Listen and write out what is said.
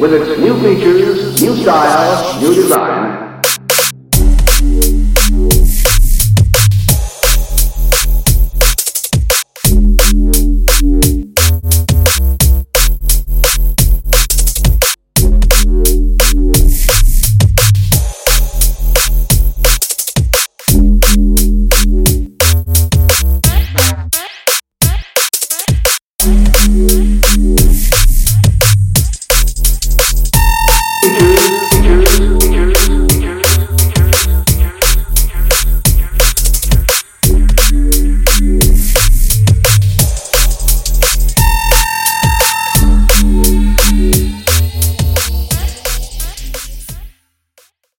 with its new features, new style, new design, Because